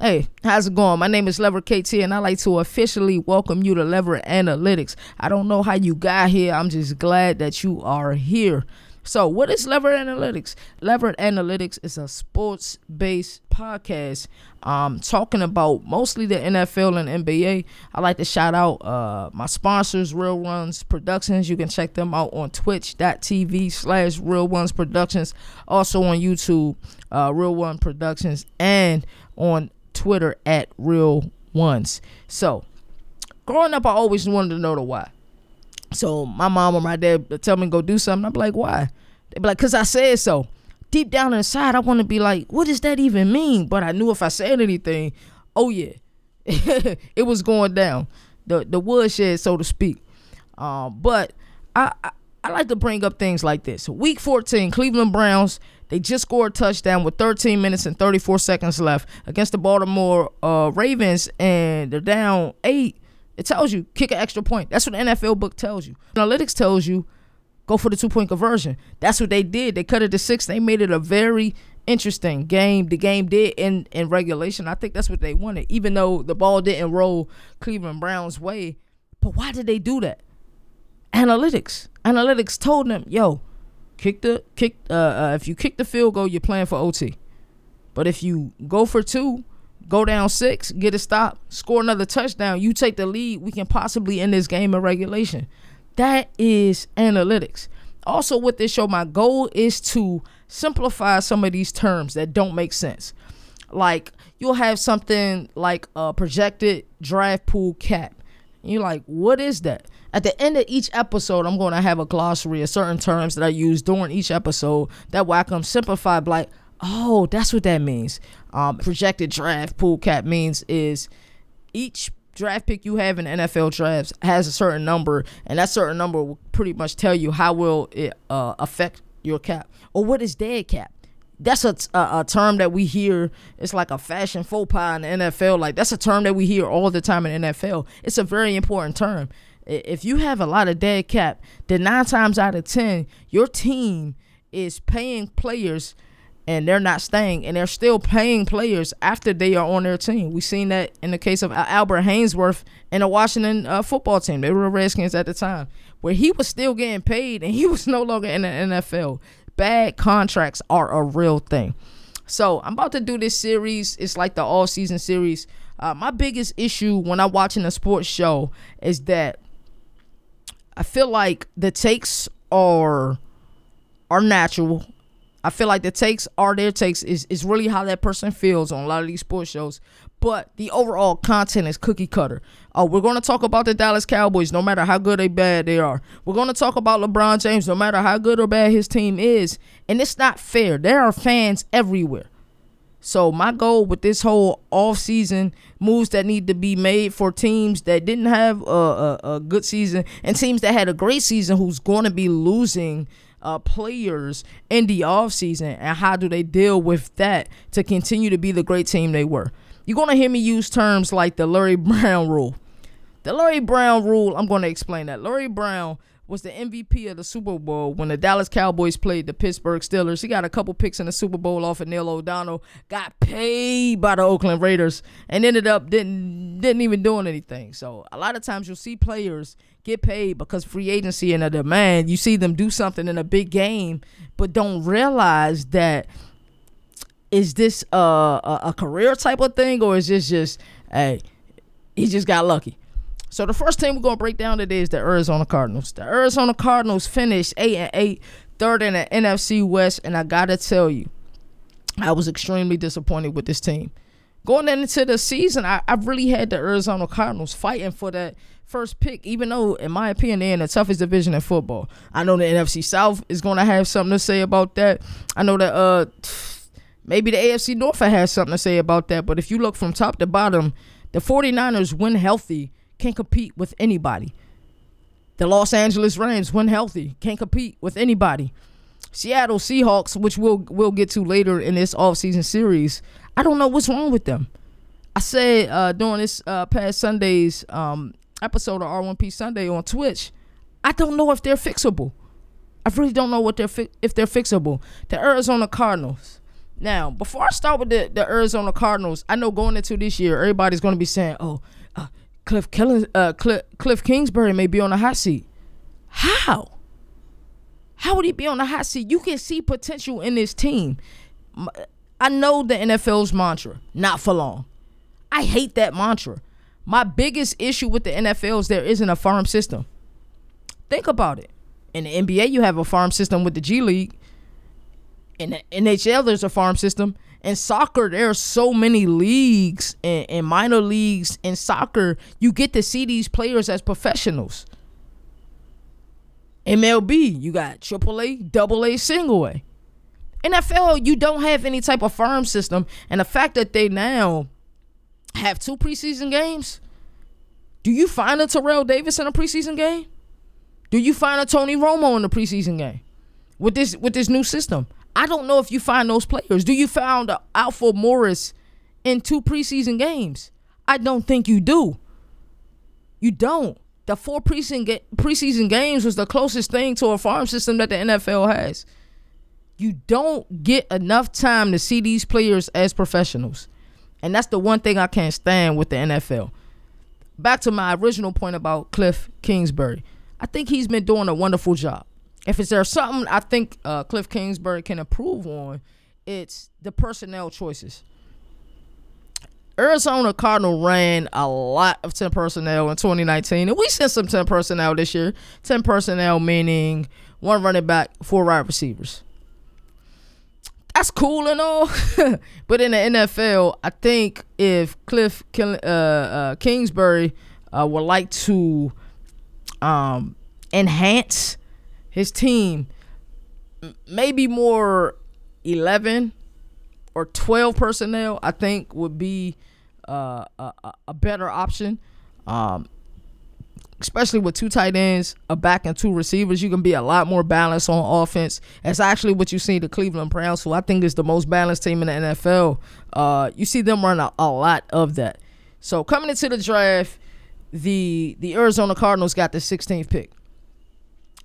Hey, how's it going? My name is Lever KT, and I'd like to officially welcome you to Lever Analytics. I don't know how you got here. I'm just glad that you are here. So, what is Lever Analytics? Lever Analytics is a sports based podcast um, talking about mostly the NFL and NBA. I like to shout out uh, my sponsors, Real Ones Productions. You can check them out on twitch.tv slash Real Ones Productions. Also on YouTube, uh, Real One Productions, and on Twitter at Real Ones. So, growing up, I always wanted to know the why. So my mom or my dad would tell me go do something. I'm like, why? They'd be like, cause I said so. Deep down inside, I want to be like, what does that even mean? But I knew if I said anything, oh yeah, it was going down, the the woodshed, so to speak. Um, but I, I I like to bring up things like this. Week 14, Cleveland Browns. They just scored a touchdown with 13 minutes and 34 seconds left against the Baltimore uh, Ravens, and they're down eight it tells you kick an extra point. That's what the NFL book tells you. Analytics tells you go for the two point conversion. That's what they did. They cut it to six. They made it a very interesting game. The game did in in regulation. I think that's what they wanted, even though the ball didn't roll Cleveland Browns way. But why did they do that? Analytics. Analytics told them, yo, kick the kick. Uh, uh, if you kick the field goal, you're playing for OT. But if you go for two, go down six, get a stop, score another touchdown, you take the lead, we can possibly end this game in regulation. That is analytics. Also, with this show, my goal is to simplify some of these terms that don't make sense. Like, you'll have something like a projected draft pool cap. You're like, what is that? At the end of each episode, I'm going to have a glossary of certain terms that I use during each episode. That way I can like, Oh, that's what that means. Um, projected draft pool cap means is each draft pick you have in NFL drafts has a certain number, and that certain number will pretty much tell you how will it uh, affect your cap or what is dead cap. That's a, a, a term that we hear. It's like a fashion faux pas in the NFL. Like that's a term that we hear all the time in NFL. It's a very important term. If you have a lot of dead cap, then nine times out of ten, your team is paying players and they're not staying and they're still paying players after they are on their team. We've seen that in the case of Albert Haynesworth and the Washington uh, football team. They were Redskins at the time, where he was still getting paid and he was no longer in the NFL. Bad contracts are a real thing. So I'm about to do this series. It's like the all season series. Uh, my biggest issue when I'm watching a sports show is that I feel like the takes are are natural I feel like the takes are their takes is, is really how that person feels on a lot of these sports shows. But the overall content is cookie cutter. Oh, we're going to talk about the Dallas Cowboys, no matter how good or bad they are. We're going to talk about LeBron James, no matter how good or bad his team is. And it's not fair. There are fans everywhere. So my goal with this whole off-season moves that need to be made for teams that didn't have a, a, a good season and teams that had a great season who's going to be losing – uh, players in the offseason and how do they deal with that to continue to be the great team they were. You're going to hear me use terms like the Larry Brown rule. The Larry Brown rule, I'm going to explain that. Larry Brown was the MVP of the Super Bowl when the Dallas Cowboys played the Pittsburgh Steelers. He got a couple picks in the Super Bowl off of Neil O'Donnell, got paid by the Oakland Raiders, and ended up didn't didn't even doing anything. So a lot of times you'll see players get paid because free agency and a demand. You see them do something in a big game, but don't realize that is this a, a, a career type of thing or is this just hey he just got lucky. So the first team we're gonna break down today is the Arizona Cardinals. The Arizona Cardinals finished eight and eight, third in the NFC West, and I gotta tell you, I was extremely disappointed with this team. Going into the season, I, I really had the Arizona Cardinals fighting for that first pick, even though, in my opinion, they're in the toughest division in football. I know the NFC South is going to have something to say about that. I know that uh, maybe the AFC North has something to say about that. But if you look from top to bottom, the 49ers, when healthy, can't compete with anybody. The Los Angeles Rams, when healthy, can't compete with anybody. Seattle Seahawks, which we'll we'll get to later in this offseason series, I don't know what's wrong with them. I said uh, during this uh, past Sunday's um, episode of R1P Sunday on Twitch, I don't know if they're fixable. I really don't know what they're fi- if they're fixable. The Arizona Cardinals, Now, before I start with the, the Arizona Cardinals, I know going into this year, everybody's going to be saying, "Oh, uh, Cliff Killing, uh, Cliff, Cliff Kingsbury may be on the hot seat." How? How would he be on the hot seat? You can see potential in this team. I know the NFL's mantra, not for long. I hate that mantra. My biggest issue with the NFL is there isn't a farm system. Think about it. In the NBA, you have a farm system with the G League. In the NHL, there's a farm system. In soccer, there are so many leagues and, and minor leagues in soccer. You get to see these players as professionals. MLB, you got AAA, double a single A. NFL, you don't have any type of farm system. And the fact that they now have two preseason games, do you find a Terrell Davis in a preseason game? Do you find a Tony Romo in a preseason game with this with this new system? I don't know if you find those players. Do you find Alfred Morris in two preseason games? I don't think you do. You don't. The four preseason ga- preseason games was the closest thing to a farm system that the NFL has. You don't get enough time to see these players as professionals. And that's the one thing I can't stand with the NFL. Back to my original point about Cliff Kingsbury. I think he's been doing a wonderful job. If it's there something I think uh, Cliff Kingsbury can improve on, it's the personnel choices. Arizona Cardinal ran a lot of 10 personnel in 2019, and we sent some 10 personnel this year. 10 personnel meaning one running back, four wide receivers. That's cool and all, but in the NFL, I think if Cliff uh, uh, Kingsbury uh, would like to um, enhance his team, maybe more 11 or 12 personnel, I think would be uh, a, a, better option. Um, especially with two tight ends, a back, and two receivers, you can be a lot more balanced on offense. That's actually what you see the Cleveland Browns, who I think is the most balanced team in the NFL. Uh, you see them run a, a lot of that. So coming into the draft, the the Arizona Cardinals got the 16th pick.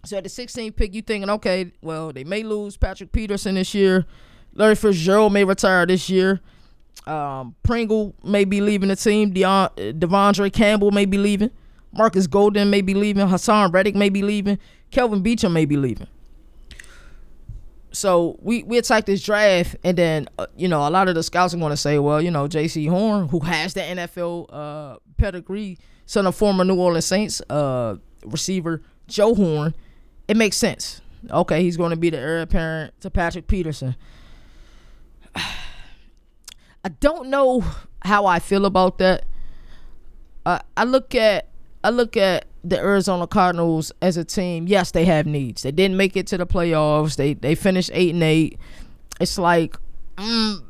So at the 16th pick, you thinking, okay, well, they may lose Patrick Peterson this year. Larry Fitzgerald may retire this year. Um, Pringle may be leaving the team. Deon, De'Vondre Campbell may be leaving. Marcus Golden may be leaving. Haason Reddick may be leaving. Kelvin Beachum may be leaving. So we we attack this draft, and then uh, you know a lot of the scouts are going to say, well, you know, Jaycee Horn, who has the NFL uh, pedigree, son of former New Orleans Saints uh, receiver Joe Horn, it makes sense. Okay, he's going to be the heir apparent to Patrick Peterson. I don't know how I feel about that. Uh, I look at I look at the Arizona Cardinals as a team. Yes, they have needs. They didn't make it to the playoffs. They they finished eight and eight. It's like mm,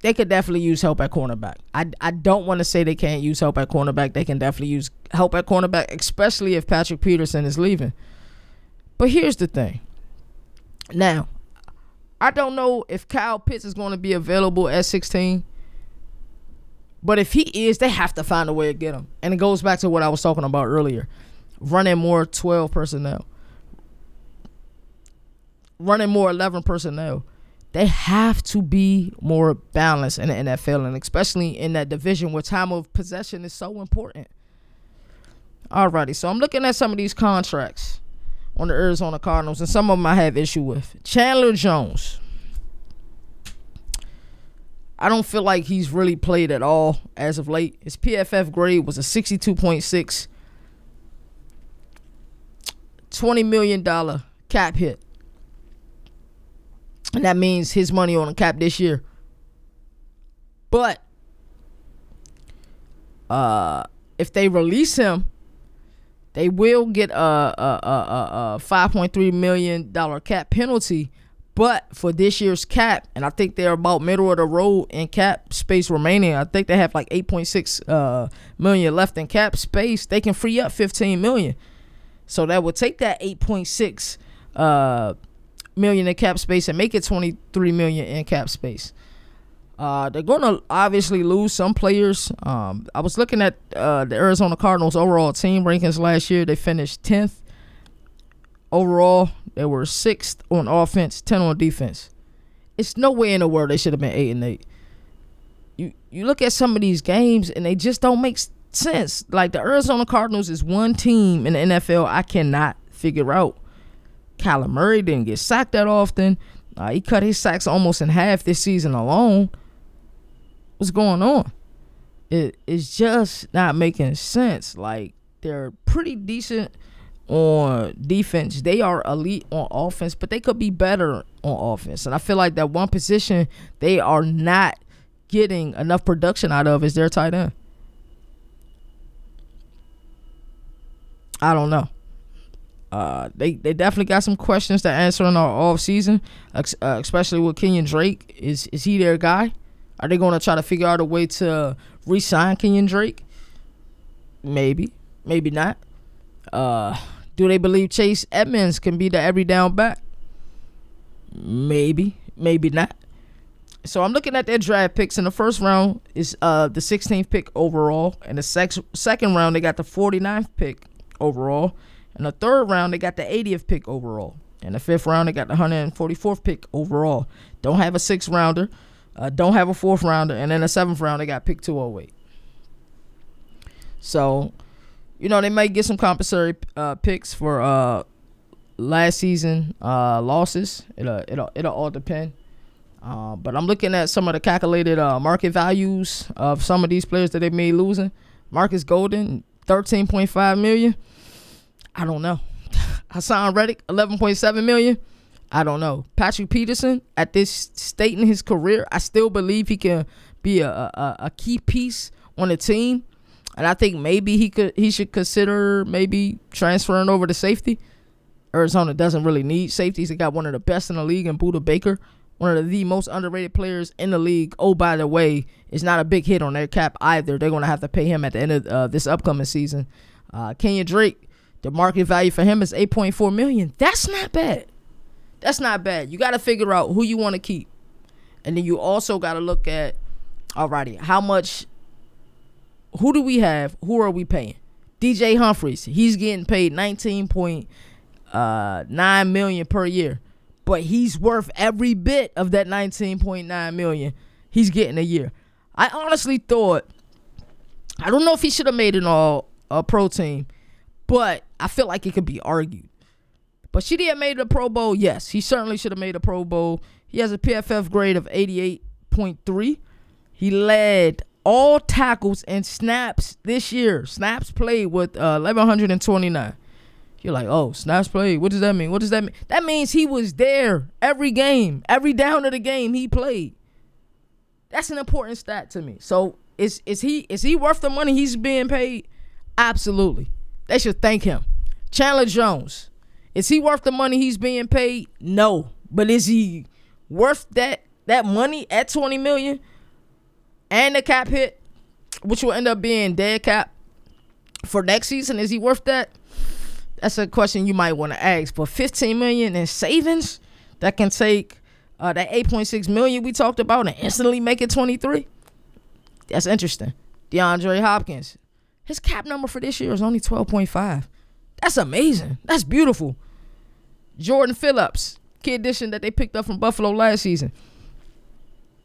they could definitely use help at cornerback. I I don't want to say they can't use help at cornerback. They can definitely use help at cornerback, especially if Patrick Peterson is leaving. But here's the thing. Now, I don't know if Kyle Pitts is going to be available at 16. But if he is, they have to find a way to get him. And it goes back to what I was talking about earlier. Running more 12 personnel. Running more 11 personnel. They have to be more balanced in the NFL and especially in that division where time of possession is so important. Alrighty, so I'm looking at some of these contracts on the Arizona Cardinals, and some of them I have issue with. Chandler Jones. I don't feel like he's really played at all as of late. His PFF grade was a 62.6. $20 million cap hit. And that means his money on the cap this year. But uh, if they release him, they will get a, a, a, a $5.3 million cap penalty. But for this year's cap, and I think they're about middle of the road in cap space remaining. I think they have like 8.6 uh, million left in cap space. They can free up 15 million. So that would take that 8.6 uh, million in cap space and make it 23 million in cap space. Uh, they're going to obviously lose some players. Um, I was looking at uh, the Arizona Cardinals overall team rankings last year. They finished 10th overall. They were sixth on offense, 10 on defense. it's no way in the world they should have been eight and eight. You you look at some of these games and they just don't make sense. Like the Arizona Cardinals is one team in the NFL I cannot figure out. Kyler Murray didn't get sacked that often. Uh, he cut his sacks almost in half this season alone. What's going on? It, it's just not making sense. Like they're pretty decent on defense. They are elite on offense, but they could be better on offense. And I feel like that one position they are not getting enough production out of is their tight end. I don't know. Uh, they they definitely got some questions to answer in our off season, uh, especially with Kenyon Drake. Is is he their guy? Are they going to try to figure out a way to re-sign Kenyon Drake? Maybe, maybe not. Uh, do they believe Chase Edmonds can be the every down back? Maybe, maybe not. So I'm looking at their draft picks. In the first round is uh the 16th pick overall. In the sex, second round, they got the 49th pick overall. In the third round, they got the 80th pick overall. In the fifth round, they got the 144th pick overall. Don't have a sixth rounder. Uh, don't have a fourth rounder. And then the seventh round, they got pick 208. So, you know, they might get some compensatory uh, picks for uh, last season uh, losses. It'll, it'll, it'll all depend. Uh, but I'm looking at some of the calculated uh, market values of some of these players that they made losing. Marcus Golden, 13.5 million. I don't know. Haason Reddick, 11.7 million. I don't know. Patrick Peterson, at this state in his career, I still believe he can be a, a, a key piece on the team. And I think maybe he could he should consider maybe transferring over to safety. Arizona doesn't really need safeties. They got one of the best in the league in Budda Baker, one of the most underrated players in the league. Oh, by the way, it's not a big hit on their cap either. They're going to have to pay him at the end of uh, this upcoming season. Uh, Kenyon Drake, the market value for him is 8.4 million. That's not bad. That's not bad. You got to figure out who you want to keep. And then you also got to look at alrighty, how much who do we have? Who are we paying? DJ Humphries, he's getting paid 19.9 uh, per year. But he's worth every bit of that 19.9 million he's getting a year. I honestly thought I don't know if he should have made an all a pro team, but I feel like it could be argued. But should he have made a Pro Bowl? Yes, he certainly should have made a Pro Bowl. He has a PFF grade of 88.3. He led all tackles and snaps this year. Snaps played with uh, 1129. You're like, oh, snaps played. What does that mean? What does that mean? That means he was there every game, every down of the game he played. That's an important stat to me. So is is he is he worth the money he's being paid? Absolutely. They should thank him. Chandler Jones, is he worth the money he's being paid? No. But is he worth that that money at 20 million and the cap hit, which will end up being dead cap for next season? Is he worth that? That's a question you might want to ask. But 15 million in savings that can take uh, that 8.6 million we talked about and instantly make it 23. That's interesting. DeAndre Hopkins, his cap number for this year is only 12.5. That's amazing. That's beautiful. Jordan Phillips, kid addition that they picked up from Buffalo last season.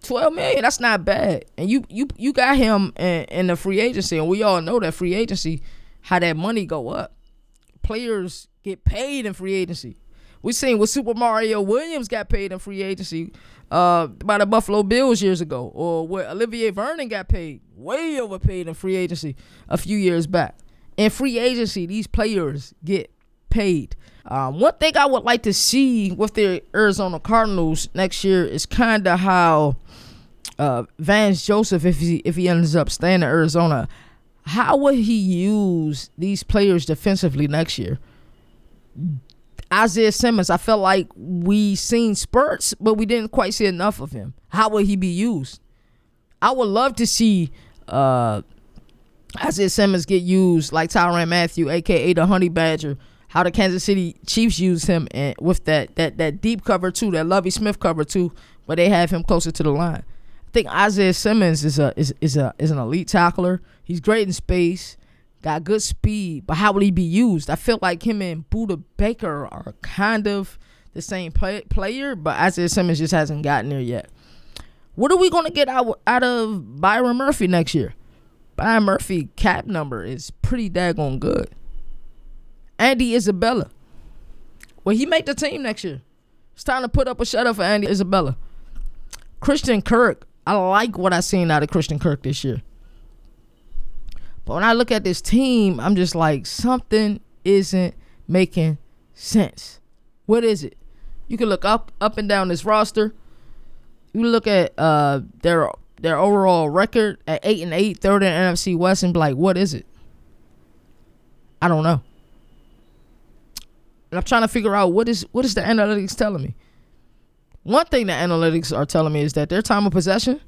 12 million, that's not bad. And you you you got him in, in the free agency, and we all know that free agency, how that money go up. Players get paid in free agency. We seen what Super Mario Williams got paid in free agency uh, by the Buffalo Bills years ago, or what Olivier Vernon got paid, way overpaid in free agency a few years back. In free agency, these players get paid. Um, one thing I would like to see with the Arizona Cardinals next year is kind of how uh, Vance Joseph, if he if he ends up staying in Arizona, how would he use these players defensively next year? Isaiah Simmons, I felt like we seen spurts, but we didn't quite see enough of him. How will he be used? I would love to see uh, Isaiah Simmons get used like Tyrann Mathieu, aka the Honey Badger, how the Kansas City Chiefs use him and with that that that deep cover too, that Lovie Smith cover too, where they have him closer to the line. I think Isaiah Simmons is a is is a is an elite tackler. He's great in space, got good speed, but how will he be used? I feel like him and Budda Baker are kind of the same play, player, but Isaiah Simmons just hasn't gotten there yet. What are we going to get out, out of Byron Murphy next year? Byron Murphy cap number is pretty daggone good. Andy Isabella. Will he make the team next year? It's time to put up a shutter for Andy Isabella. Christian Kirk. I like what I seen out of Christian Kirk this year. But when I look at this team, I'm just like something isn't making sense. What is it? You can look up up and down this roster. You look at uh their their overall record at eight and eight, third in NFC West, and be like, what is it? I don't know. And I'm trying to figure out what is what is the analytics telling me. One thing the analytics are telling me is that their time of possession,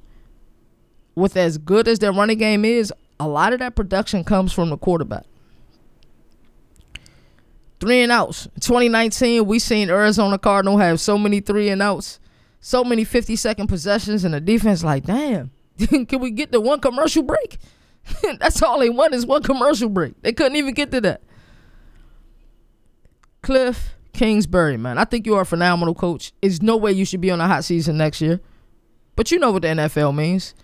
with as good as their running game is, a lot of that production comes from the quarterback. Three and outs. In 2019, we seen Arizona Cardinal have so many three and outs, so many 50 second possessions, and the defense like, damn, can we get the one commercial break? That's all they want is one commercial break. They couldn't even get to that. Cliff Kingsbury, man, I think you are a phenomenal coach. There's no way you should be on a hot season next year. But you know what the NFL means.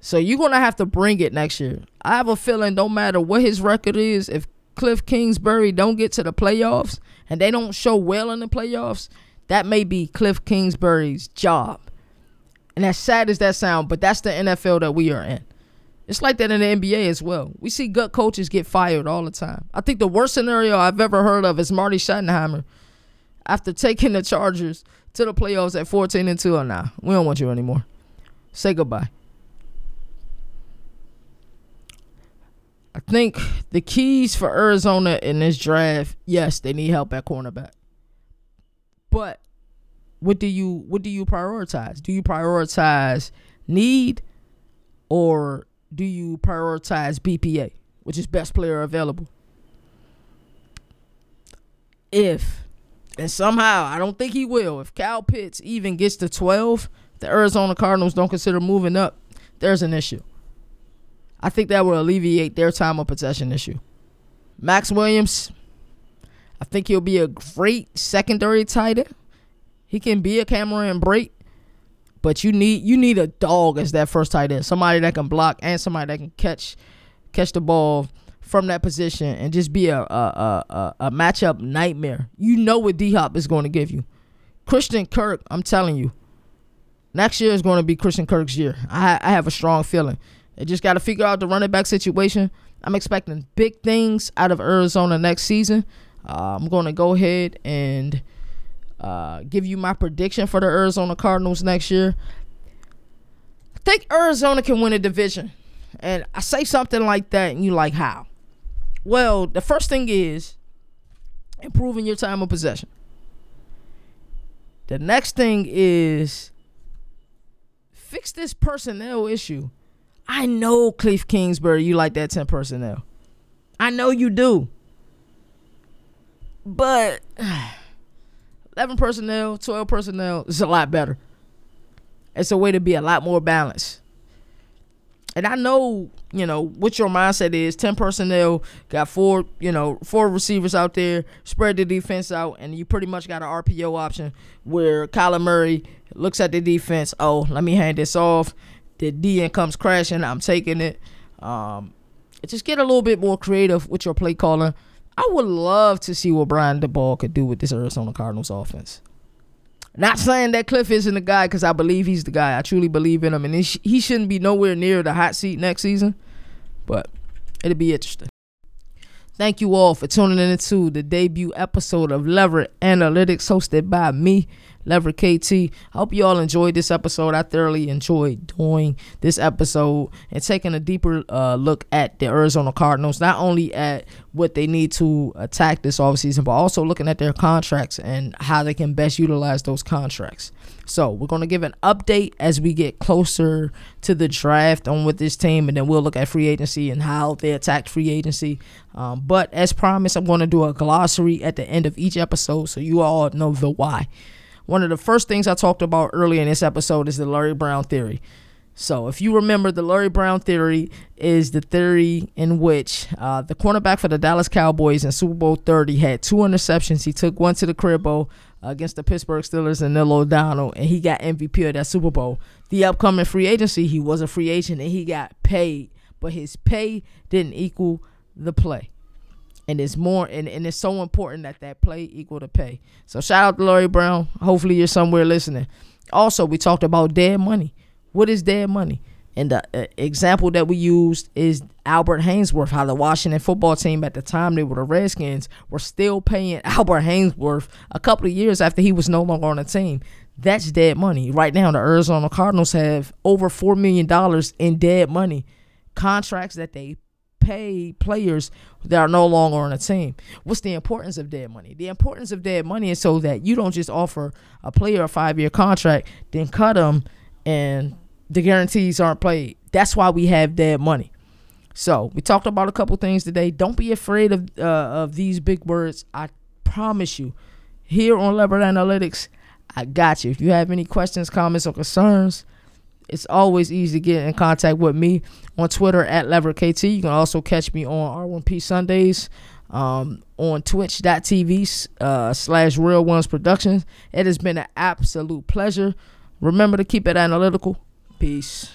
So you're gonna have to bring it next year. I have a feeling no matter what his record is, if Cliff Kingsbury don't get to the playoffs and they don't show well in the playoffs, that may be Cliff Kingsbury's job. And as sad as that sound, but that's the NFL that we are in. It's like that in the NBA as well. We see gut coaches get fired all the time. I think the worst scenario I've ever heard of is Marty Schottenheimer after taking the Chargers to the playoffs at 14 and 2. Oh, nah, we don't want you anymore. Say goodbye. I think the keys for Arizona in this draft, yes, they need help at cornerback. But what do you what do you prioritize? Do you prioritize need or do you prioritize BPA, which is best player available? If and somehow I don't think he will, if Cal Pitts even gets to 12, the Arizona Cardinals don't consider moving up, there's an issue. I think that will alleviate their time of possession issue. Maxx Williams, I think he'll be a great secondary tight end. He can be a Cameron Brate, but you need you need a dog as that first tight end, somebody that can block and somebody that can catch catch the ball from that position and just be a a a, a matchup nightmare. You know what D Hop is going to give you. Christian Kirk, I'm telling you, next year is going to be Christian Kirk's year. I I have a strong feeling. They just got to figure out the running back situation. I'm expecting big things out of Arizona next season. Uh, I'm going to go ahead and uh, give you my prediction for the Arizona Cardinals next year. I think Arizona can win a division. And I say something like that, and you like, how? Well, the first thing is improving your time of possession. The next thing is fix this personnel issue. I know Cliff Kingsbury, you like that 10 personnel. I know you do. But 11 personnel, 12 personnel is a lot better. It's a way to be a lot more balanced. And I know, you know, what your mindset is 10 personnel, got four, you know, four receivers out there, spread the defense out, and you pretty much got an RPO option where Kyler Murray looks at the defense. Oh, let me hand this off the D comes crashing, I'm taking it. Um, just get a little bit more creative with your play calling. I would love to see what Brian Daboll could do with this Arizona Cardinals offense. Not saying that Cliff isn't the guy because I believe he's the guy. I truly believe in him, and he shouldn't be nowhere near the hot seat next season. But it'll be interesting. Thank you all for tuning in to the debut episode of Lever Analytics, hosted by me, Lever KT. I hope you all enjoyed this episode. I thoroughly enjoyed doing this episode and taking a deeper uh, look at the Arizona Cardinals, not only at what they need to attack this offseason, but also looking at their contracts and how they can best utilize those contracts. So we're going to give an update as we get closer to the draft on with this team, and then we'll look at free agency and how they attacked free agency. Um, but as promised, I'm going to do a glossary at the end of each episode so you all know the why. One of the first things I talked about earlier in this episode is the Larry Brown theory. So, if you remember, the Larry Brown theory is the theory in which uh, the cornerback for the Dallas Cowboys in Super Bowl 30 had two interceptions. He took one to the crib against the Pittsburgh Steelers and Neil O'Donnell, and he got MVP of that Super Bowl. The upcoming free agency, he was a free agent and he got paid, but his pay didn't equal the play. And it's more, and, and it's so important that that play equal to pay. So shout out to Larry Brown. Hopefully you're somewhere listening. Also, we talked about dead money. What is dead money? And the uh, example that we used is Albert Haynesworth, how the Washington football team at the time they were the Redskins were still paying Albert Haynesworth a couple of years after he was no longer on the team. That's dead money. Right now, the Arizona Cardinals have over $4 million in dead money contracts that they pay players that are no longer on a team. What's the importance of dead money? The importance of dead money is so that you don't just offer a player a five year contract, then cut them and the guarantees aren't played. That's why we have dead money. So we talked about a couple things today. Don't be afraid of uh, of these big words. I promise you, here on Leverett Analytics, I got you. If you have any questions, comments, or concerns, it's always easy to get in contact with me on Twitter at LeverKT. You can also catch me on R1P Sundays um, on twitch.tv uh, slash Real Ones Productions. It has been an absolute pleasure. Remember to keep it analytical. Peace.